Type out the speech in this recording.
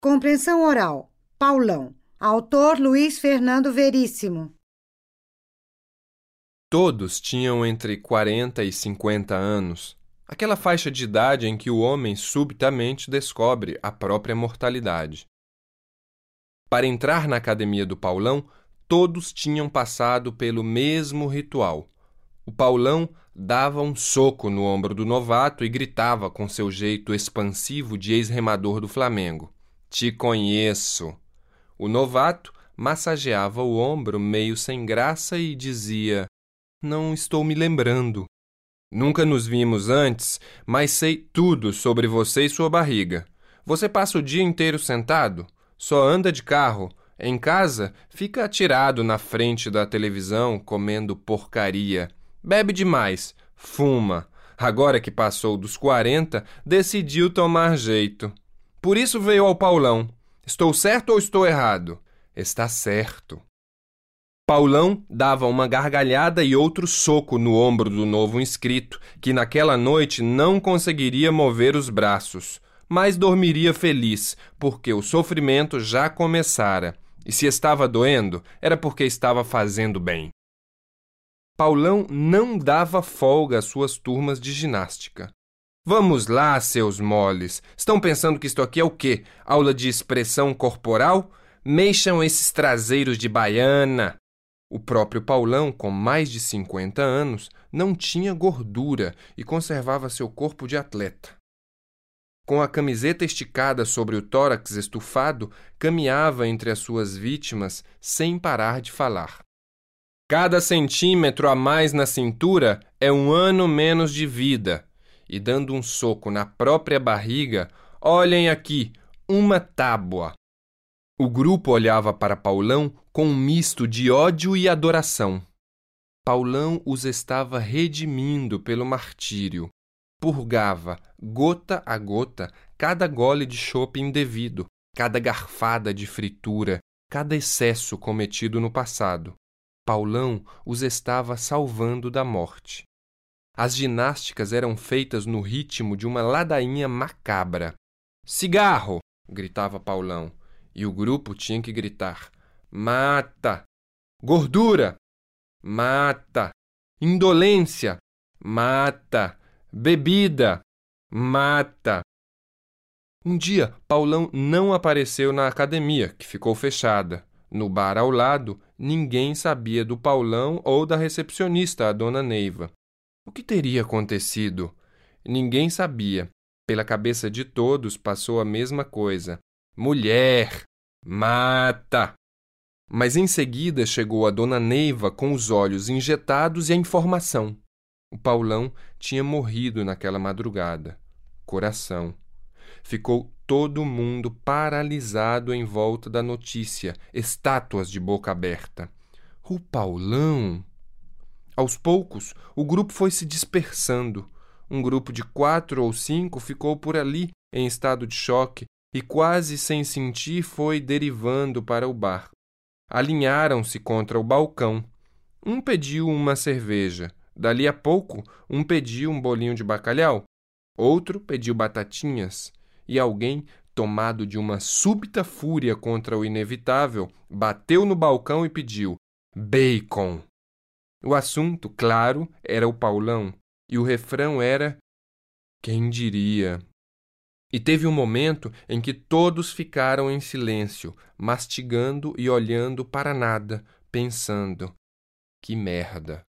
Compreensão oral. Paulão. Autor Luiz Fernando Veríssimo. Todos tinham entre 40 e 50 anos, aquela faixa de idade em que o homem subitamente descobre a própria mortalidade. Para entrar na academia do Paulão, todos tinham passado pelo mesmo ritual. O Paulão dava um soco no ombro do novato e gritava com seu jeito expansivo de ex-remador do Flamengo: Te conheço. O novato massageava o ombro meio sem graça e dizia: Não estou me lembrando. Nunca nos vimos antes, mas sei tudo sobre você e sua barriga. Você passa o dia inteiro sentado? Só anda de carro. Em casa, fica atirado na frente da televisão comendo porcaria. Bebe demais, fuma. Agora que passou dos 40, decidiu tomar jeito. Por isso veio ao Paulão. Estou certo ou estou errado? Está certo. Paulão dava uma gargalhada e outro soco no ombro do novo inscrito, que naquela noite não conseguiria mover os braços mas dormiria feliz, porque o sofrimento já começara, e se estava doendo, era porque estava fazendo bem. Paulão não dava folga às suas turmas de ginástica. Vamos lá, seus moles. Estão pensando que isto aqui é o quê? Aula de expressão corporal? Mexam esses traseiros de baiana. O próprio Paulão, com mais de 50 anos, não tinha gordura e conservava seu corpo de atleta com a camiseta esticada sobre o tórax estufado, caminhava entre as suas vítimas sem parar de falar. Cada centímetro a mais na cintura é um ano menos de vida. E dando um soco na própria barriga, olhem aqui, uma tábua. O grupo olhava para Paulão com um misto de ódio e adoração. Paulão os estava redimindo pelo martírio purgava, gota a gota, cada gole de chope indevido, cada garfada de fritura, cada excesso cometido no passado. Paulão os estava salvando da morte. As ginásticas eram feitas no ritmo de uma ladainha macabra. Cigarro! gritava Paulão, e o grupo tinha que gritar: Mata! Gordura! Mata! Indolência! Mata! Bebida! Mata! Um dia, Paulão não apareceu na academia, que ficou fechada. No bar ao lado, ninguém sabia do Paulão ou da recepcionista, a dona Neiva. O que teria acontecido? Ninguém sabia. Pela cabeça de todos passou a mesma coisa. Mulher! Mata! Mas em seguida chegou a dona Neiva com os olhos injetados e a informação. O Paulão tinha morrido naquela madrugada. Coração. Ficou todo mundo paralisado em volta da notícia, estátuas de boca aberta. O Paulão! Aos poucos, o grupo foi se dispersando. Um grupo de quatro ou cinco ficou por ali, em estado de choque, e quase sem sentir foi derivando para o bar. Alinharam-se contra o balcão. Um pediu uma cerveja, Dali a pouco, um pediu um bolinho de bacalhau, outro pediu batatinhas, e alguém, tomado de uma súbita fúria contra o inevitável, bateu no balcão e pediu bacon. O assunto, claro, era o Paulão, e o refrão era quem diria. E teve um momento em que todos ficaram em silêncio, mastigando e olhando para nada, pensando: que merda.